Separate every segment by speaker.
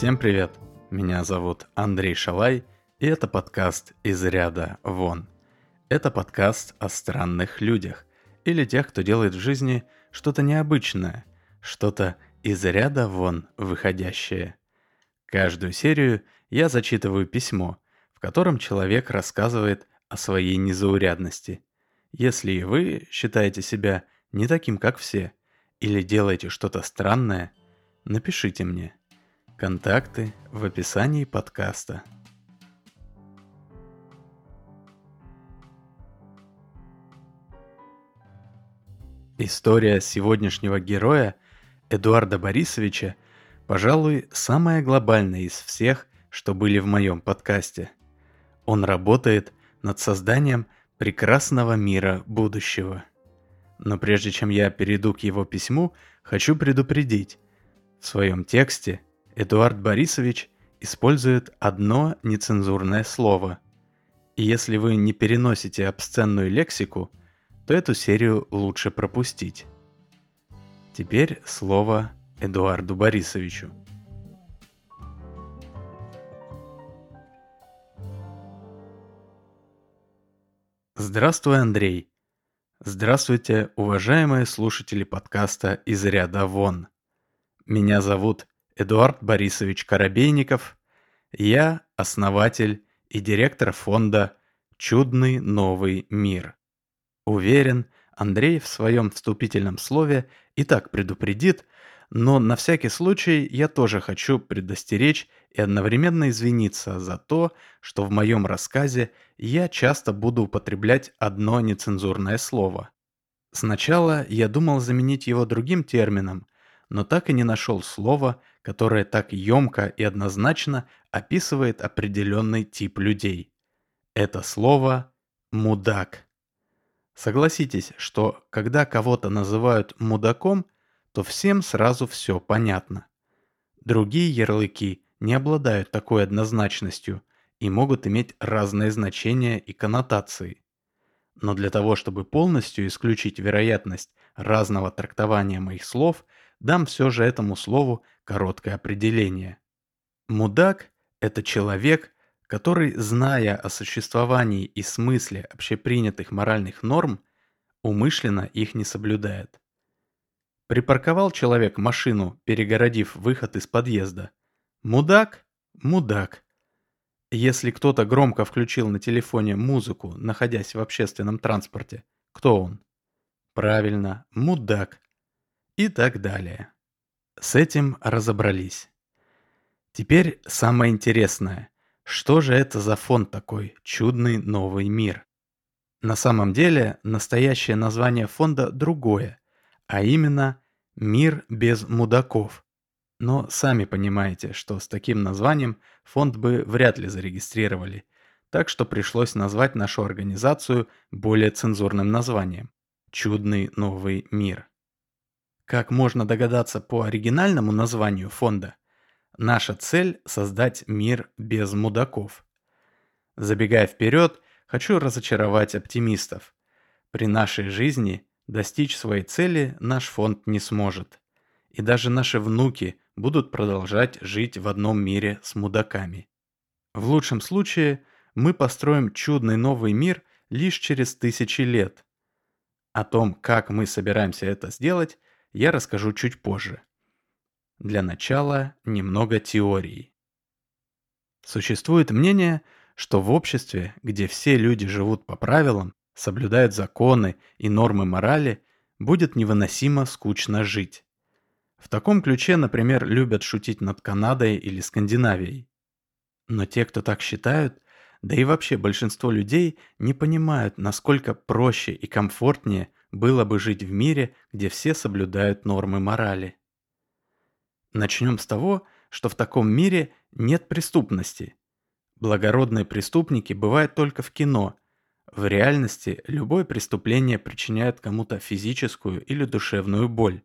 Speaker 1: Всем привет! Меня зовут Андрей Шалай, и это подкаст «Из ряда вон». Это подкаст о странных людях, или тех, кто делает в жизни что-то необычное, что-то из ряда вон выходящее. Каждую серию я зачитываю письмо, в котором человек рассказывает о своей незаурядности. Если и вы считаете себя не таким, как все, или делаете что-то странное, напишите мне – Контакты в описании подкаста. История сегодняшнего героя Эдуарда Борисовича, пожалуй, самая глобальная из всех, что были в моем подкасте. Он работает над созданием прекрасного мира будущего. Но прежде чем я перейду к его письму, хочу предупредить. В своем тексте – Эдуард Борисович использует одно нецензурное слово. И если вы не переносите обсценную лексику, то эту серию лучше пропустить. Теперь слово Эдуарду Борисовичу. Здравствуй, Андрей. Здравствуйте, уважаемые слушатели подкаста «Из ряда вон». Меня зовут Эдуард Борисович Коробейников, я основатель и директор фонда «Чудный новый мир». Уверен, Андрей в своем вступительном слове и так предупредит, но на всякий случай я тоже хочу предостеречь и одновременно извиниться за то, что в моем рассказе я часто буду употреблять одно нецензурное слово. Сначала я думал заменить его другим термином, но так и не нашел слова, которое так емко и однозначно описывает определенный тип людей. Это слово «мудак». Согласитесь, что когда кого-то называют мудаком, то всем сразу все понятно. Другие ярлыки не обладают такой однозначностью и могут иметь разные значения и коннотации. Но для того, чтобы полностью исключить вероятность разного трактования моих слов, дам все же этому слову короткое определение. Мудак – это человек, который, зная о существовании и смысле общепринятых моральных норм, умышленно их не соблюдает. Припарковал человек машину, перегородив выход из подъезда. Мудак? Мудак. Если кто-то громко включил на телефоне музыку, находясь в общественном транспорте, кто он? Правильно, мудак. И так далее. С этим разобрались. Теперь самое интересное. Что же это за фонд такой «Чудный новый мир»? На самом деле, настоящее название фонда другое, а именно «Мир без мудаков». Но сами понимаете, что с таким названием фонд бы вряд ли зарегистрировали, так что пришлось назвать нашу организацию более цензурным названием «Чудный новый мир». Как можно догадаться по оригинальному названию фонда, наша цель – создать мир без мудаков. Забегая вперед, хочу разочаровать оптимистов. При нашей жизни достичь своей цели наш фонд не сможет. И даже наши внуки будут продолжать жить в одном мире с мудаками. В лучшем случае мы построим чудный новый мир лишь через тысячи лет. О том, как мы собираемся это сделать, я расскажу чуть позже. Для начала немного теории. Существует мнение, что в обществе, где все люди живут по правилам, соблюдают законы и нормы морали, будет невыносимо скучно жить. В таком ключе, например, любят шутить над Канадой или Скандинавией. Но те, кто так считают, да и вообще большинство людей не понимают, насколько проще и комфортнее было бы жить в мире, где все соблюдают нормы морали. Начнем с того, что в таком мире нет преступности. Благородные преступники бывают только в кино. В реальности любое преступление причиняет кому-то физическую или душевную боль.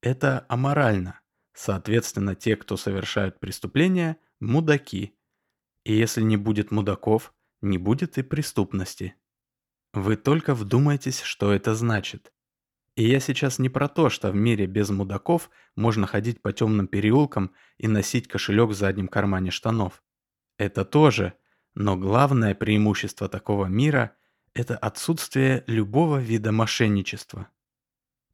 Speaker 1: Это аморально. Соответственно, те, кто совершают преступления, мудаки. И если не будет мудаков, не будет и преступности. Вы только вдумайтесь, что это значит. И я сейчас не про то, что в мире без мудаков можно ходить по темным переулкам и носить кошелек в заднем кармане штанов. Это тоже, но главное преимущество такого мира – это отсутствие любого вида мошенничества.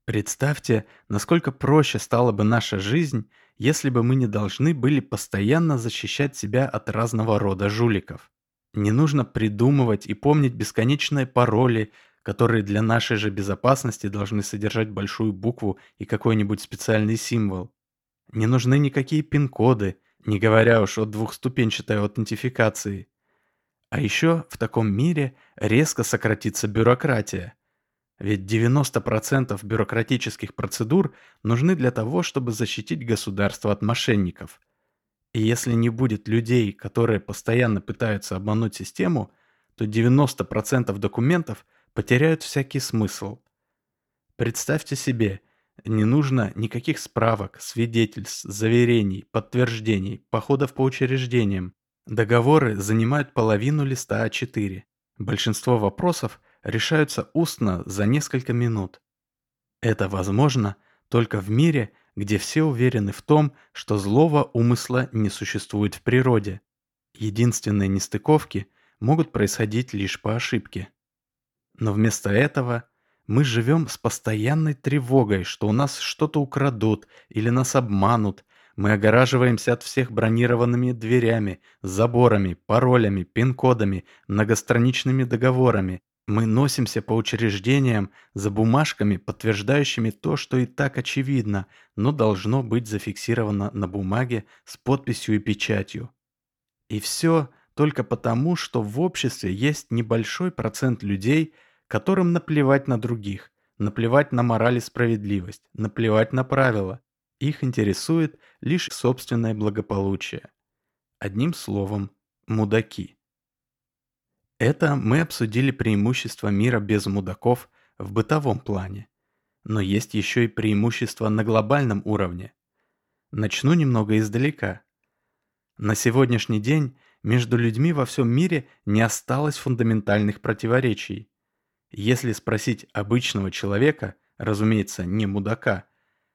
Speaker 1: Представьте, насколько проще стала бы наша жизнь, если бы мы не должны были постоянно защищать себя от разного рода жуликов. Не нужно придумывать и помнить бесконечные пароли, которые для нашей же безопасности должны содержать большую букву и какой-нибудь специальный символ. Не нужны никакие пин-коды, не говоря уж о двухступенчатой аутентификации. А еще в таком мире резко сократится бюрократия. Ведь 90% бюрократических процедур нужны для того, чтобы защитить государство от мошенников. И если не будет людей, которые постоянно пытаются обмануть систему, то 90% документов – потеряют всякий смысл. Представьте себе, не нужно никаких справок, свидетельств, заверений, подтверждений, походов по учреждениям. Договоры занимают половину листа А4. Большинство вопросов решаются устно за несколько минут. Это возможно только в мире, где все уверены в том, что злого умысла не существует в природе. Единственные нестыковки могут происходить лишь по ошибке. Но вместо этого мы живем с постоянной тревогой, что у нас что-то украдут или нас обманут. Мы огораживаемся от всех бронированными дверями, заборами, паролями, пин-кодами, многостраничными договорами. Мы носимся по учреждениям за бумажками, подтверждающими то, что и так очевидно, но должно быть зафиксировано на бумаге с подписью и печатью. И все только потому, что в обществе есть небольшой процент людей – которым наплевать на других, наплевать на мораль и справедливость, наплевать на правила. Их интересует лишь собственное благополучие. Одним словом, мудаки. Это мы обсудили преимущества мира без мудаков в бытовом плане. Но есть еще и преимущества на глобальном уровне. Начну немного издалека. На сегодняшний день между людьми во всем мире не осталось фундаментальных противоречий. Если спросить обычного человека, разумеется, не мудака,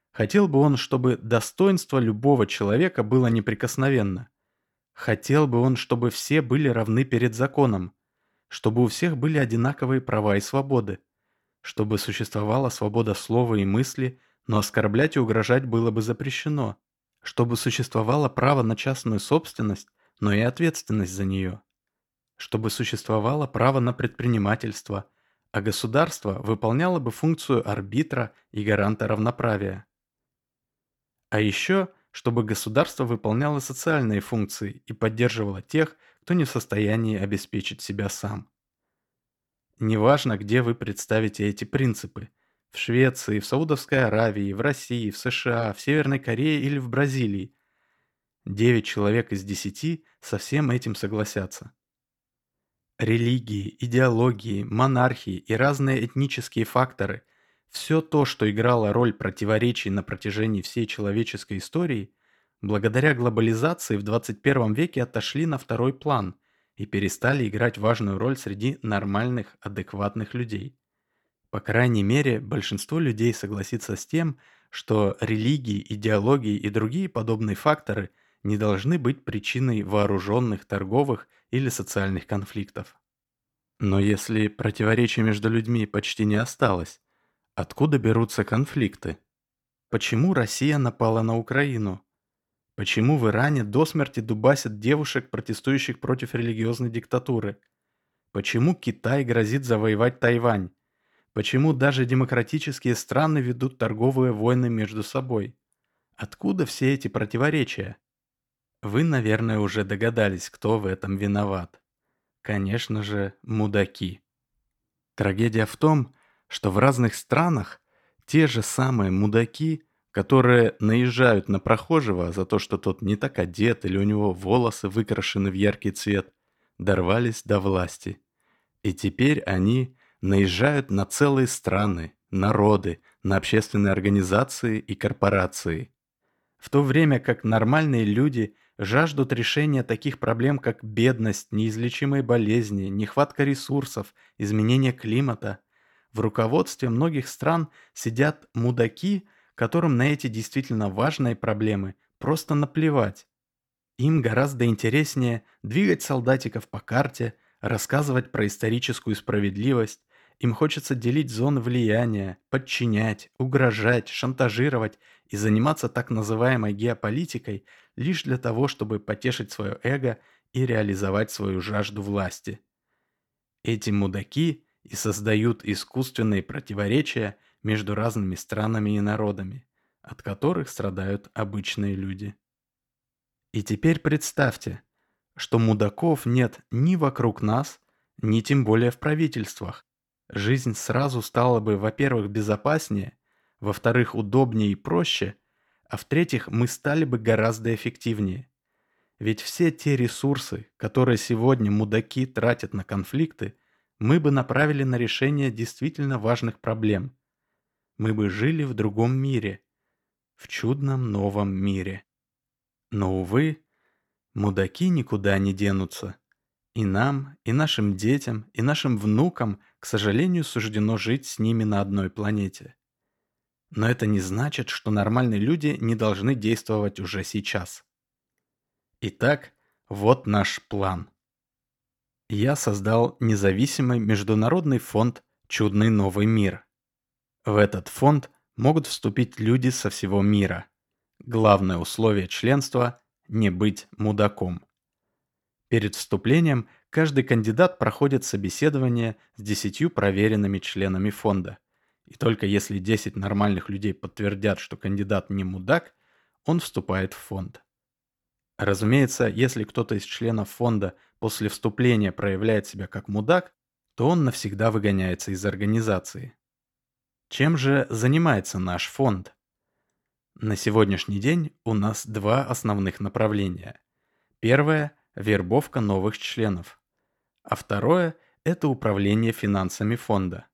Speaker 1: хотел бы он, чтобы достоинство любого человека было неприкосновенно. Хотел бы он, чтобы все были равны перед законом, чтобы у всех были одинаковые права и свободы, чтобы существовала свобода слова и мысли, но оскорблять и угрожать было бы запрещено, чтобы существовало право на частную собственность, но и ответственность за нее, чтобы существовало право на предпринимательство – а государство выполняло бы функцию арбитра и гаранта равноправия. А еще, чтобы государство выполняло социальные функции и поддерживало тех, кто не в состоянии обеспечить себя сам. Неважно, где вы представите эти принципы – в Швеции, в Саудовской Аравии, в России, в США, в Северной Корее или в Бразилии. Девять человек из десяти со всем этим согласятся. Религии, идеологии, монархии и разные этнические факторы – все то, что играло роль противоречий на протяжении всей человеческой истории, благодаря глобализации в 21 веке отошли на второй план и перестали играть важную роль среди нормальных, адекватных людей. По крайней мере, большинство людей согласится с тем, что религии, идеологии и другие подобные факторы не должны быть причиной вооруженных торговых или социальных конфликтов. Но если противоречий между людьми почти не осталось, откуда берутся конфликты? Почему Россия напала на Украину? Почему в Иране до смерти дубасят девушек, протестующих против религиозной диктатуры? Почему Китай грозит завоевать Тайвань? Почему даже демократические страны ведут торговые войны между собой? Откуда все эти противоречия? Вы, наверное, уже догадались, кто в этом виноват. Конечно же, мудаки. Трагедия в том, что в разных странах те же самые мудаки, которые наезжают на прохожего за то, что тот не так одет или у него волосы выкрашены в яркий цвет, дорвались до власти. И теперь они наезжают на целые страны, народы, на общественные организации и корпорации. В то время как нормальные люди – жаждут решения таких проблем, как бедность, неизлечимые болезни, нехватка ресурсов, изменение климата. В руководстве многих стран сидят мудаки, которым на эти действительно важные проблемы просто наплевать. Им гораздо интереснее двигать солдатиков по карте, рассказывать про историческую справедливость, им хочется делить зоны влияния, подчинять, угрожать, шантажировать и заниматься так называемой геополитикой лишь для того, чтобы потешить свое эго и реализовать свою жажду власти. Эти мудаки и создают искусственные противоречия между разными странами и народами, от которых страдают обычные люди. И теперь представьте, что мудаков нет ни вокруг нас, ни тем более в правительствах, Жизнь сразу стала бы, во-первых, безопаснее, во-вторых, удобнее и проще, а в-третьих, мы стали бы гораздо эффективнее. Ведь все те ресурсы, которые сегодня мудаки тратят на конфликты, мы бы направили на решение действительно важных проблем. Мы бы жили в другом мире, в чудном новом мире. Но, увы, мудаки никуда не денутся. И нам, и нашим детям, и нашим внукам, к сожалению, суждено жить с ними на одной планете. Но это не значит, что нормальные люди не должны действовать уже сейчас. Итак, вот наш план. Я создал независимый международный фонд «Чудный новый мир». В этот фонд могут вступить люди со всего мира. Главное условие членства – не быть мудаком. Перед вступлением каждый кандидат проходит собеседование с десятью проверенными членами фонда. И только если 10 нормальных людей подтвердят, что кандидат не мудак, он вступает в фонд. Разумеется, если кто-то из членов фонда после вступления проявляет себя как мудак, то он навсегда выгоняется из организации. Чем же занимается наш фонд? На сегодняшний день у нас два основных направления. Первое – вербовка новых членов. А второе – это управление финансами фонда.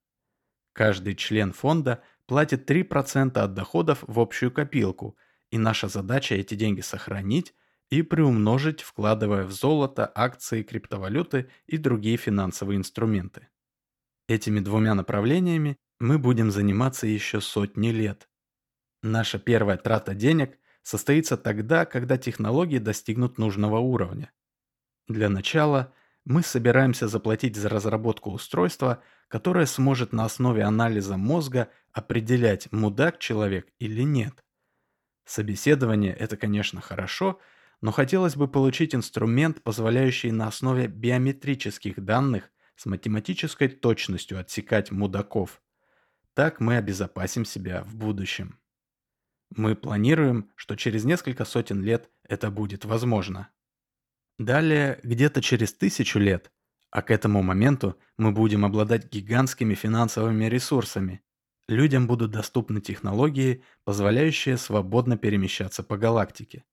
Speaker 1: Каждый член фонда платит 3% от доходов в общую копилку, и наша задача эти деньги сохранить и приумножить, вкладывая в золото, акции, криптовалюты и другие финансовые инструменты. Этими двумя направлениями мы будем заниматься еще сотни лет. Наша первая трата денег состоится тогда, когда технологии достигнут нужного уровня. Для начала мы собираемся заплатить за разработку устройства, которое сможет на основе анализа мозга определять, мудак человек или нет. Собеседование – это, конечно, хорошо, но хотелось бы получить инструмент, позволяющий на основе биометрических данных с математической точностью отсекать мудаков. Так мы обезопасим себя в будущем. Мы планируем, что через несколько сотен лет это будет возможно. Далее, где-то через тысячу лет, а к этому моменту мы будем обладать гигантскими финансовыми ресурсами, людям будут доступны технологии, позволяющие свободно перемещаться по галактике.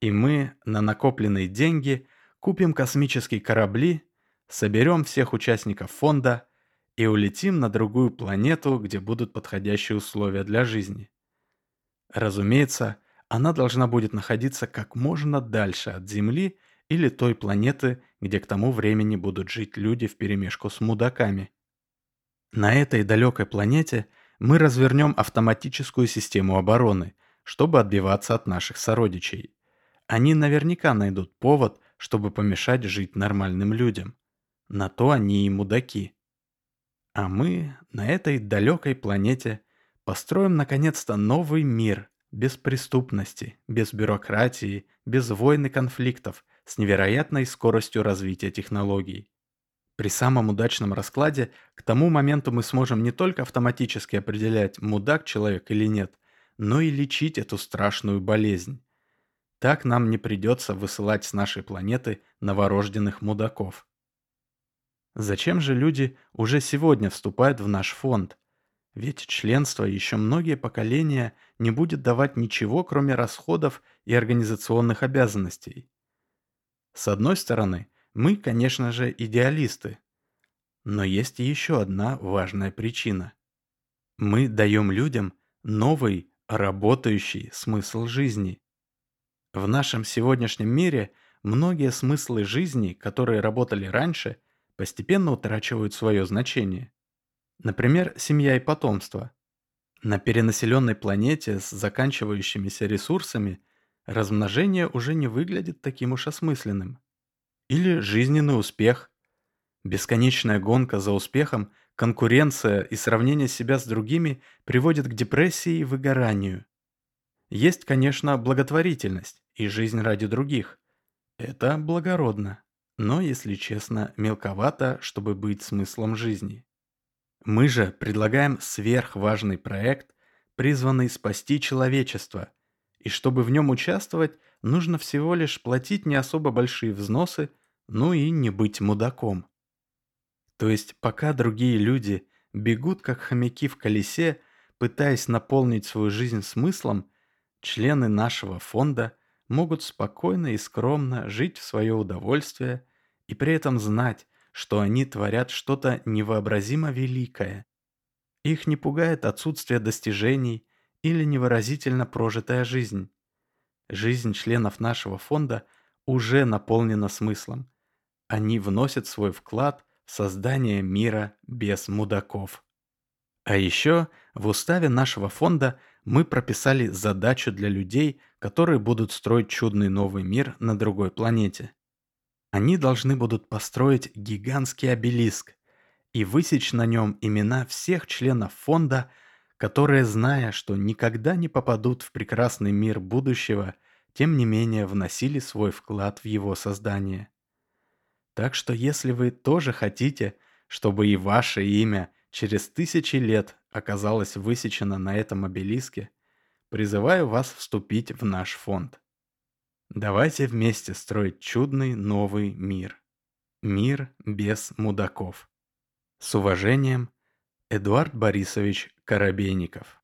Speaker 1: И мы на накопленные деньги купим космические корабли, соберем всех участников фонда и улетим на другую планету, где будут подходящие условия для жизни. Разумеется, она должна будет находиться как можно дальше от Земли или той планеты, где к тому времени будут жить люди вперемешку с мудаками. На этой далекой планете мы развернем автоматическую систему обороны, чтобы отбиваться от наших сородичей. Они наверняка найдут повод, чтобы помешать жить нормальным людям. На то они и мудаки. А мы на этой далекой планете построим наконец-то новый мир, без преступности, без бюрократии, без войн и конфликтов, с невероятной скоростью развития технологий. При самом удачном раскладе к тому моменту мы сможем не только автоматически определять, мудак человек или нет, но и лечить эту страшную болезнь. Так нам не придется высылать с нашей планеты новорожденных мудаков. Зачем же люди уже сегодня вступают в наш фонд? Ведь членство еще многие поколения не будет давать ничего, кроме расходов и организационных обязанностей. С одной стороны, мы, конечно же, идеалисты. Но есть еще одна важная причина. Мы даем людям новый, работающий смысл жизни. В нашем сегодняшнем мире многие смыслы жизни, которые работали раньше, постепенно утрачивают свое значение. Например, семья и потомство. На перенаселенной планете с заканчивающимися ресурсами размножение уже не выглядит таким уж осмысленным. Или жизненный успех. Бесконечная гонка за успехом, конкуренция и сравнение себя с другими приводит к депрессии и выгоранию. Есть, конечно, благотворительность и жизнь ради других. Это благородно, но, если честно, мелковато, чтобы быть смыслом жизни. Мы же предлагаем сверхважный проект, призванный спасти человечество, и чтобы в нем участвовать, нужно всего лишь платить не особо большие взносы, ну и не быть мудаком. То есть пока другие люди бегут как хомяки в колесе, пытаясь наполнить свою жизнь смыслом, члены нашего фонда могут спокойно и скромно жить в свое удовольствие и при этом знать, что они творят что-то невообразимо великое. Их не пугает отсутствие достижений или невыразительно прожитая жизнь. Жизнь членов нашего фонда уже наполнена смыслом. Они вносят свой вклад в создание мира без мудаков. А еще в уставе нашего фонда мы прописали задачу для людей, которые будут строить чудный новый мир на другой планете. Они должны будут построить гигантский обелиск и высечь на нем имена всех членов фонда, которые, зная, что никогда не попадут в прекрасный мир будущего, тем не менее вносили свой вклад в его создание. Так что если вы тоже хотите, чтобы и ваше имя через тысячи лет оказалось высечено на этом обелиске, призываю вас вступить в наш фонд. Давайте вместе строить чудный новый мир. Мир без мудаков. С уважением, Эдуард Борисович Коробейников.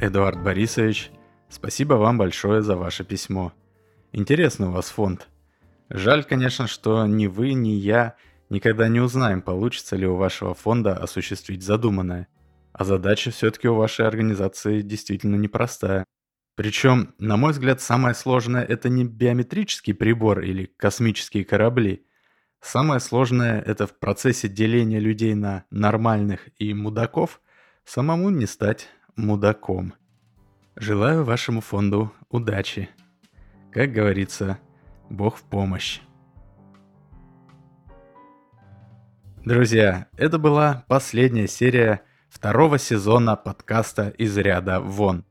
Speaker 1: Эдуард Борисович, спасибо вам большое за ваше письмо. Интересный у вас фонд. Жаль, конечно, что ни вы, ни я никогда не узнаем, получится ли у вашего фонда осуществить задуманное. А задача все-таки у вашей организации действительно непростая. Причем, на мой взгляд, самое сложное это не биометрический прибор или космические корабли. Самое сложное это в процессе деления людей на нормальных и мудаков самому не стать мудаком. Желаю вашему фонду удачи. Как говорится, Бог в помощь. Друзья, это была последняя серия второго сезона подкаста «Из ряда вон».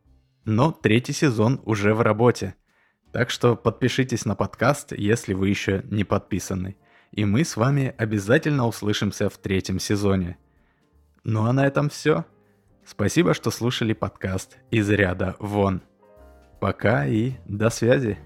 Speaker 1: Но третий сезон уже в работе. Так что подпишитесь на подкаст, если вы еще не подписаны. И мы с вами обязательно услышимся в третьем сезоне. Ну а на этом все. Спасибо, что слушали подкаст «Из ряда вон». Пока и до связи.